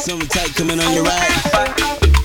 Summertime coming on your ride.